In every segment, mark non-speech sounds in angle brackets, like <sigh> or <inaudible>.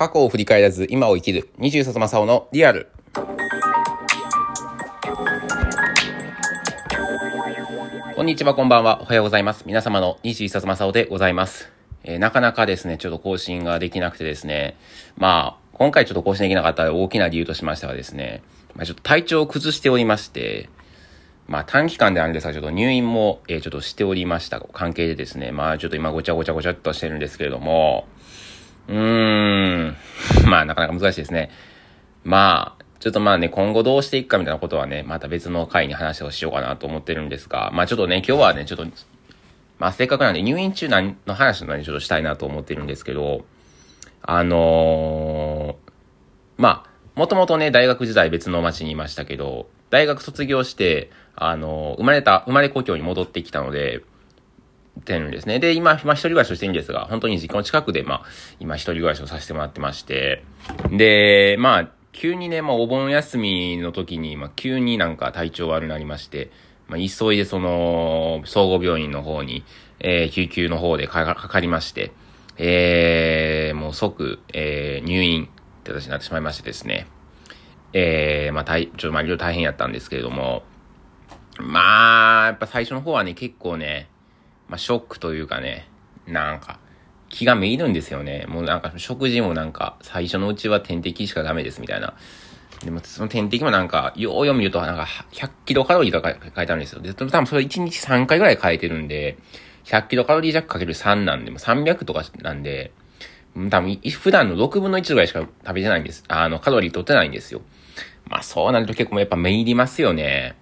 過去を振り返らず今を生きる。20冊正雄のリアル。こんにちはこんばんは。おはようございます。皆様の21冊正雄でございます。えー、なかなかですね、ちょっと更新ができなくてですね、まあ、今回ちょっと更新できなかった大きな理由としましてはですね、まあ、ちょっと体調を崩しておりまして、まあ短期間であるんですが、ちょっと入院も、え、ちょっとしておりました。関係でですね、まあちょっと今ごちゃごちゃごちゃっとしてるんですけれども、うーん、<laughs> まあなかなか難しいですね。まあ、ちょっとまあね、今後どうしていくかみたいなことはね、また別の回に話をしようかなと思ってるんですが、まあちょっとね、今日はね、ちょっとまあ、せっかくなんで入院中の話のにちょっとしたいなと思ってるんですけど、あのー、まあ、もともとね、大学時代別の町にいましたけど、大学卒業して、あのー、生まれた、生まれ故郷に戻ってきたので、てるんですね。で、今、今一人暮らしをしてるんですが、本当に実家の近くで、まあ、今一人暮らしをさせてもらってまして、で、まあ、急にね、まあ、お盆休みの時に、まあ、急になんか体調悪くなりまして、まあ、急いでその、総合病院の方に、えー、救急の方でかかりまして、えー、もう即、えー、入院って形になってしまいましてですね。えー、まあ、大、ちょっとまあ、いろいろ大変やったんですけれども、まあ、やっぱ最初の方はね、結構ね、まあ、ショックというかね、なんか、気がめいるんですよね。もうなんか、食事もなんか、最初のうちは点滴しかダメですみたいな。でも、その点滴もなんか、よう読みると、なんか、100キロカロリーとか書いてあるんですよ。で、多分それ1日3回ぐらい書いてるんで、100キロカロリー弱かける3なんで、も300とかなんで、多分、普段の6分の1ぐらいしか食べてないんです。あの、カロリー取ってないんですよ。まあ、そうなると結構やっぱめいりますよね。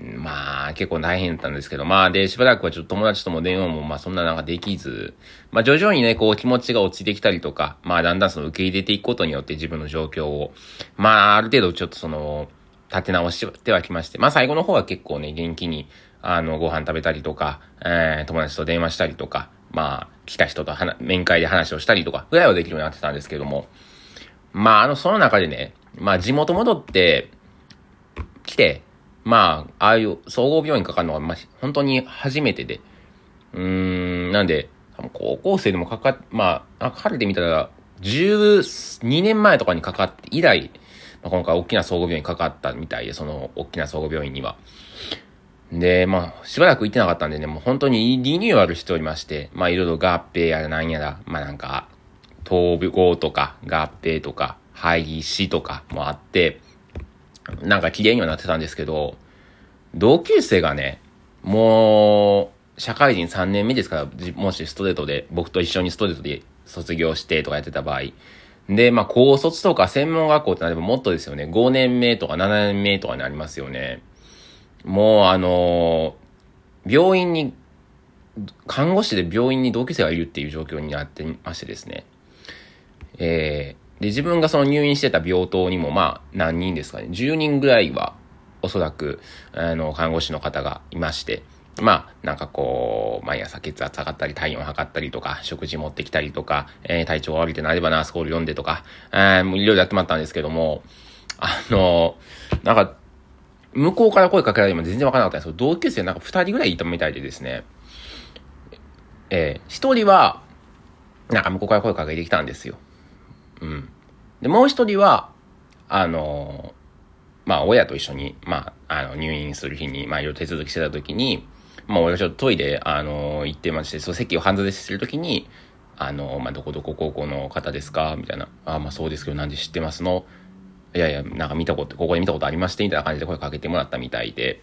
まあ、結構大変だったんですけど、まあ、で、しばらくはちょっと友達とも電話も、まあ、そんななんかできず、まあ、徐々にね、こう、気持ちが落ちてきたりとか、まあ、だんだんその受け入れていくことによって自分の状況を、まあ、ある程度ちょっとその、立て直してはきまして、まあ、最後の方は結構ね、元気に、あの、ご飯食べたりとか、えー、友達と電話したりとか、まあ、来た人と面会で話をしたりとか、ぐらいはできるようになってたんですけども、まあ、あの、その中でね、まあ、地元戻って、来て、まあ、ああいう総合病院かかるのは、まあ、本当に初めてで。うーん、なんで、高校生でもかかっ、まあ、かかれてみたら、12年前とかにかかって以来、まあ、今回大きな総合病院かかったみたいで、その大きな総合病院には。で、まあ、しばらく行ってなかったんでね、もう本当にリニューアルしておりまして、まあ、いろいろ合併やらなんやら、まあなんか、統合とか合併とか廃止とかもあって、なんか綺麗にはなってたんですけど、同級生がね、もう、社会人3年目ですから、もしストレートで、僕と一緒にストレートで卒業してとかやってた場合、で、まあ、高卒とか専門学校ってなればもっとですよね。5年目とか7年目とかになりますよね。もう、あのー、病院に、看護師で病院に同級生がいるっていう状況になってましてですね。えで、自分がその入院してた病棟にも、まあ、何人ですかね、10人ぐらいは、おそらく、あの、看護師の方がいまして、まあ、なんかこう、毎朝血圧上がったり、体温測ったりとか、食事持ってきたりとか、えー、体調悪いってなればナースコール読んでとか、えー、もういろいろやってもらったんですけども、あの、なんか、向こうから声かけられても全然わからなかったんですけど、同級生なんか二人ぐらいいたみたいでですね、えー、一人は、なんか向こうから声かけてきたんですよ。うん。で、もう一人は、あの、まあ、親と一緒に、まあ、あの、入院する日に、まあ、いろいろ手続きしてた時に、まあ、親がちょっとトイレ、あの、行ってまして、その席を半ずしてる時に、あの、まあ、どこどこ高校の方ですか？みたいな。あまあ、そうですけど、なんで知ってますの？いやいや、なんか見たこと、ここで見たことありまして？みたいな感じで声かけてもらったみたいで、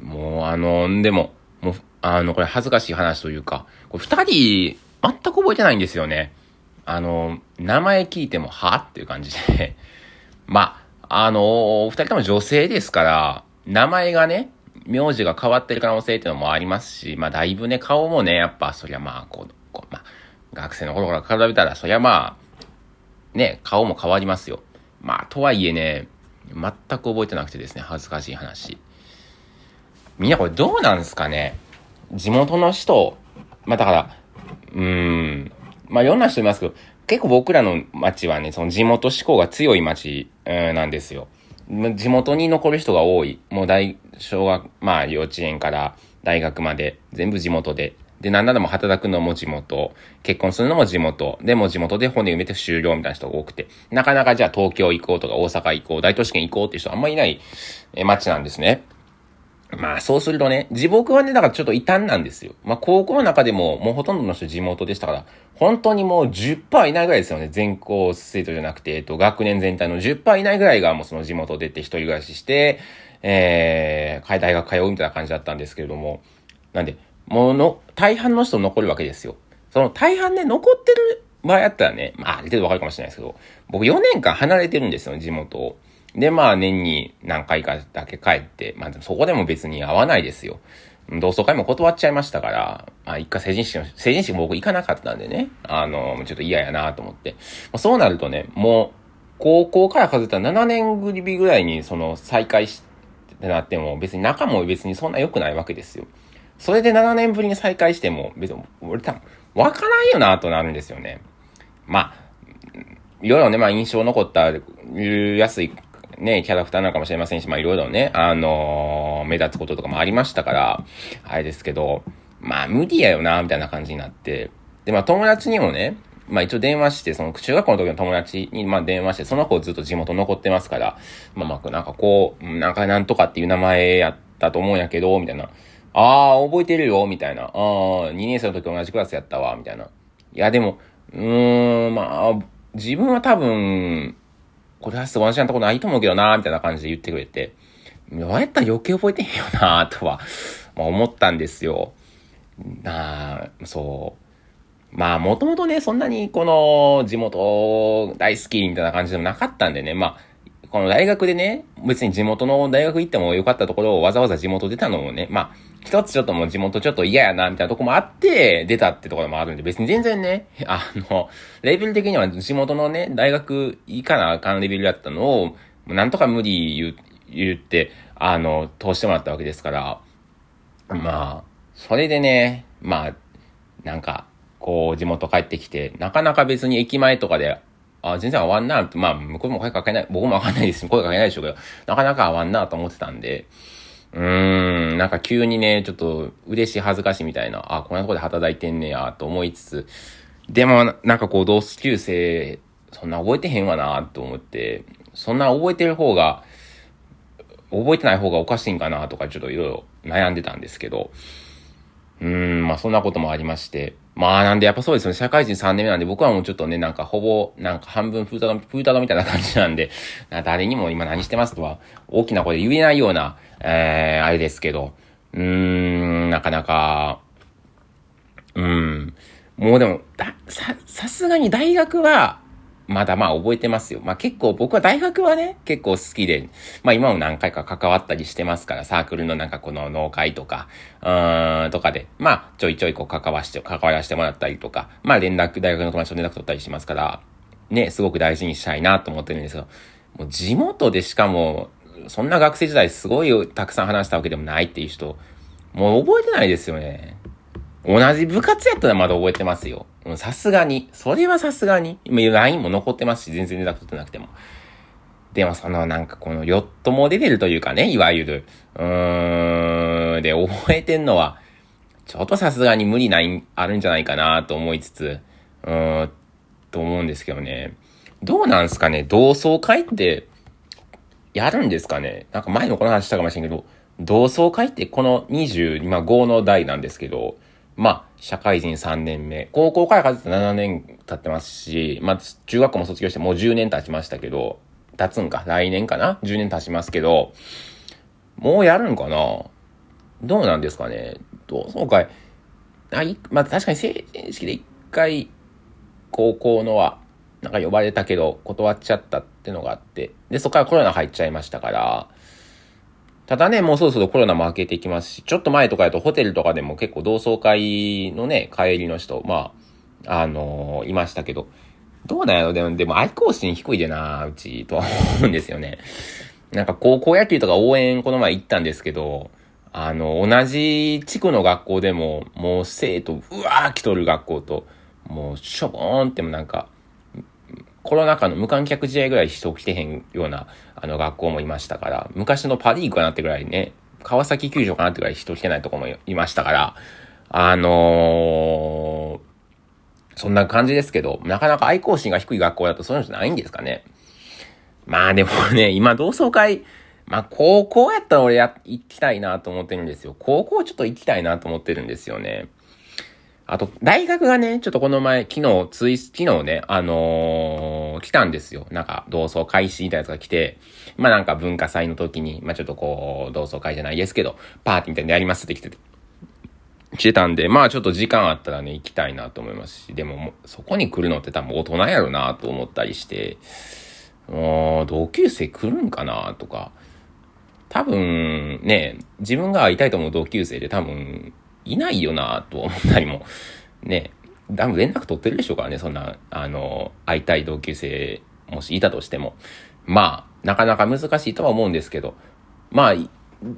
もう、あの、でも、もう、あの、これ恥ずかしい話というか、これ二人、全く覚えてないんですよね。あの、名前聞いても、は？っていう感じで <laughs> まあ、あの、お二人とも女性ですから、名前がね、名字が変わってる可能性っていうのもありますし、まあ、だいぶね、顔もね、やっぱ、そりゃまあ、こう、こうまあ、学生の頃から比べたら、そりゃまあ、ね、顔も変わりますよ。まあ、とはいえね、全く覚えてなくてですね、恥ずかしい話。みんなこれどうなんですかね？地元の人、まあだから、うーん、まあいろんな人いますけど、結構僕らの町はね、その地元志向が強い町、うん、なんですよ。地元に残る人が多い。もう大、小学、まあ幼稚園から大学まで全部地元でで、なんならも働くのも地元、結婚するのも地元、でも地元で骨埋めて終了みたいな人が多くて、なかなかじゃあ東京行こうとか大阪行こう、大都市圏行こうっていう人あんまりいない街なんですね。まあそうするとね、地獄はね、だからちょっと異端なんですよ。まあ高校の中でももうほとんどの人地元でしたから、本当にもう10%以内ぐらいですよね。全校生徒じゃなくて、えっと、学年全体の10%以内ぐらいがもうその地元出て一人暮らしして、えー、大学通うみたいな感じだったんですけれども、なんで、もうの、大半の人残るわけですよ。その大半ね、残ってる場合やったらね、まあ、ある程度わかるかもしれないですけど、僕4年間離れてるんですよ、地元を。で、まあ年に何回かだけ帰って、まあそこでも別に会わないですよ。同窓会も断っちゃいましたから、まあ一回成人式の、成人式も僕行かなかったんでね、あの、ちょっと嫌やなと思って。ま、そうなるとね、もう、高校から数えたら7年ぶりぐらいにその再会してなっても別に仲も別にそんな良くないわけですよ。それで7年ぶりに再会しても別に俺多分わからんよなとなるんですよね。まあ、いろいろね、まあ印象残ったやすいね、キャラクターなのかもしれませんし、まあいろいろね、あのー、目立つこととかもありましたから、あれですけど、まあ無理やよな、みたいな感じになって、で、まあ友達にもね、まあ一応電話して、その中学校の時の友達にまあ電話して、その子ずっと地元残ってますから、まあまあなんかこう、なんかなんとかっていう名前やったと思うんやけど、みたいな。ああ、覚えてるよ、みたいな。ああ、2年生の時同じクラスやったわ、みたいな。いや、でも、うーん、まあ、自分は多分、これは同じなとこないと思うけどなみたいな感じで言ってくれて、どうやったら余計覚えてへんよなとは、まあ、思ったんですよ。なあ、そう。まあ、もともとね、そんなにこの地元大好きみたいな感じでもなかったんでね、まあ、この大学でね、別に地元の大学行ってもよかったところをわざわざ地元出たのもね、まあ、一つちょっともう地元ちょっと嫌やな、みたいなとこもあって、出たってところもあるんで、別に全然ね、あの、レベル的には地元のね、大学行かなあかんレベルだったのを、なんとか無理言言って、あの、通してもらったわけですから、まあ、それでね、まあ、なんか、こう、地元帰ってきて、なかなか別に駅前とかであ、全然合わんなって、まあ、向こうも声かけない、僕もわかんないです、声かけないでしょうけど、なかなか合わんなと思ってたんで、うーん、なんか急にね、ちょっと嬉しい恥ずかしいみたいな、あ、こんなとこで働いてんねや、と思いつつ、でも、なんかこう、同級生、そんな覚えてへんわな、と思って、そんな覚えてる方が、覚えてない方がおかしいんかな、とか、ちょっといろいろ悩んでたんですけど、うん、まあそんなこともありまして、まあなんでやっぱそうですね。社会人3年目なんで僕はもうちょっとね、なんかほぼ、なんか半分フータド、フータドみたいな感じなんで、誰にも今何してますとは大きな声で言えないような、えー、あれですけど、うーん、なかなか、うん、もうでも、だ、さ、さすがに大学は、まだまあ覚えてますよ。まあ結構僕は大学はね、結構好きで、まあ今も何回か関わったりしてますから、サークルのなんかこの農会とか、うーん、とかで、まあちょいちょいこう関わして、関わらせてもらったりとか、まあ連絡、大学の友達と連絡取ったりしますから、ね、すごく大事にしたいなと思ってるんですけど、もう地元でしかも、そんな学生時代すごいたくさん話したわけでもないっていう人、もう覚えてないですよね。同じ部活やったらまだ覚えてますよ。さすがに。それはさすがに。今、LINE も残ってますし、全然連絡取ってなくても。でもそのなんかこのヨットも出てるというかね、いわゆる。うーん。で、覚えてんのは、ちょっとさすがに無理ない、あるんじゃないかなと思いつつ、うーん、と思うんですけどね。どうなんすかね？同窓会って、やるんですかね？なんか前のこの話したかもしれんけど、同窓会ってこの25の代なんですけど、まあ、社会人3年目。高校から数えて7年経ってますし、まあ、中学校も卒業してもう10年経ちましたけど、経つんか？来年かな ?10 年経ちますけど、もうやるんかな？どうなんですかね？同窓会。あ、い、まあ、確かに成人式で一回、高校のは、なんか呼ばれたけど、断っちゃったってのがあって、で、そこからコロナ入っちゃいましたから、ただね、もうそろそろコロナも明けていきますし、ちょっと前とかだとホテルとかでも結構同窓会のね、帰りの人、まあ、あのー、いましたけど、どうなんやろ？でも、でも愛好心低いでな、うち、とは思うんですよね。なんか高校野球とか応援この前行ったんですけど、あの、同じ地区の学校でも、もう生徒、うわー来とる学校と、もうしょぼーんってもなんか、コロナ禍の無観客試合ぐらい人来てへんような、あの学校もいましたから、昔のパリーグかなってぐらいね、川崎球場かなってぐらい人来てないとこもいましたから、あのー、そんな感じですけど、なかなか愛好心が低い学校だとそういうのじゃないんですかね。まあでもね、今同窓会、まあ高校やったら俺や、行きたいなと思ってるんですよ。高校ちょっと行きたいなと思ってるんですよね。あと、大学がね、ちょっとこの前、昨日、つい、昨日ね、あのー、来たんですよ。なんか、同窓会しみたいなやつが来て、まあなんか文化祭の時に、まあちょっとこう、同窓会じゃないですけど、パーティーみたいなのやりますって来てて、来てたんで、まあちょっと時間あったらね、行きたいなと思いますし、でももそこに来るのって多分大人やろなと思ったりして、もう、同級生来るんかなとか、多分ね、自分が会いたいと思う同級生で多分、いないよなと思ったりも、ね、多分連絡取ってるでしょうからね、そんな、あの、会いたい同級生、もしいたとしても。まあ、なかなか難しいとは思うんですけど、まあ、い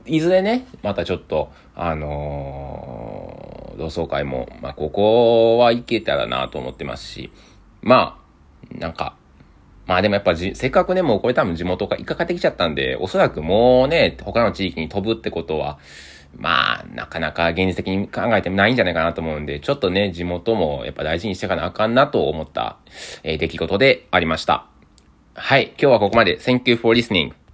いずれね、またちょっと、あのー、同窓会も、まあ、ここは行けたらなと思ってますし、まあ、なんか、まあでもやっぱじ、せっかくね、もうこれ多分地元が一回帰ってきちゃったんで、おそらくもうね、他の地域に飛ぶってことは、まあ、なかなか現実的に考えてもないんじゃないかなと思うんで、ちょっとね、地元もやっぱ大事にしてかなあかんなと思った、えー、出来事でありました。はい、今日はここまで。Thank you for listening.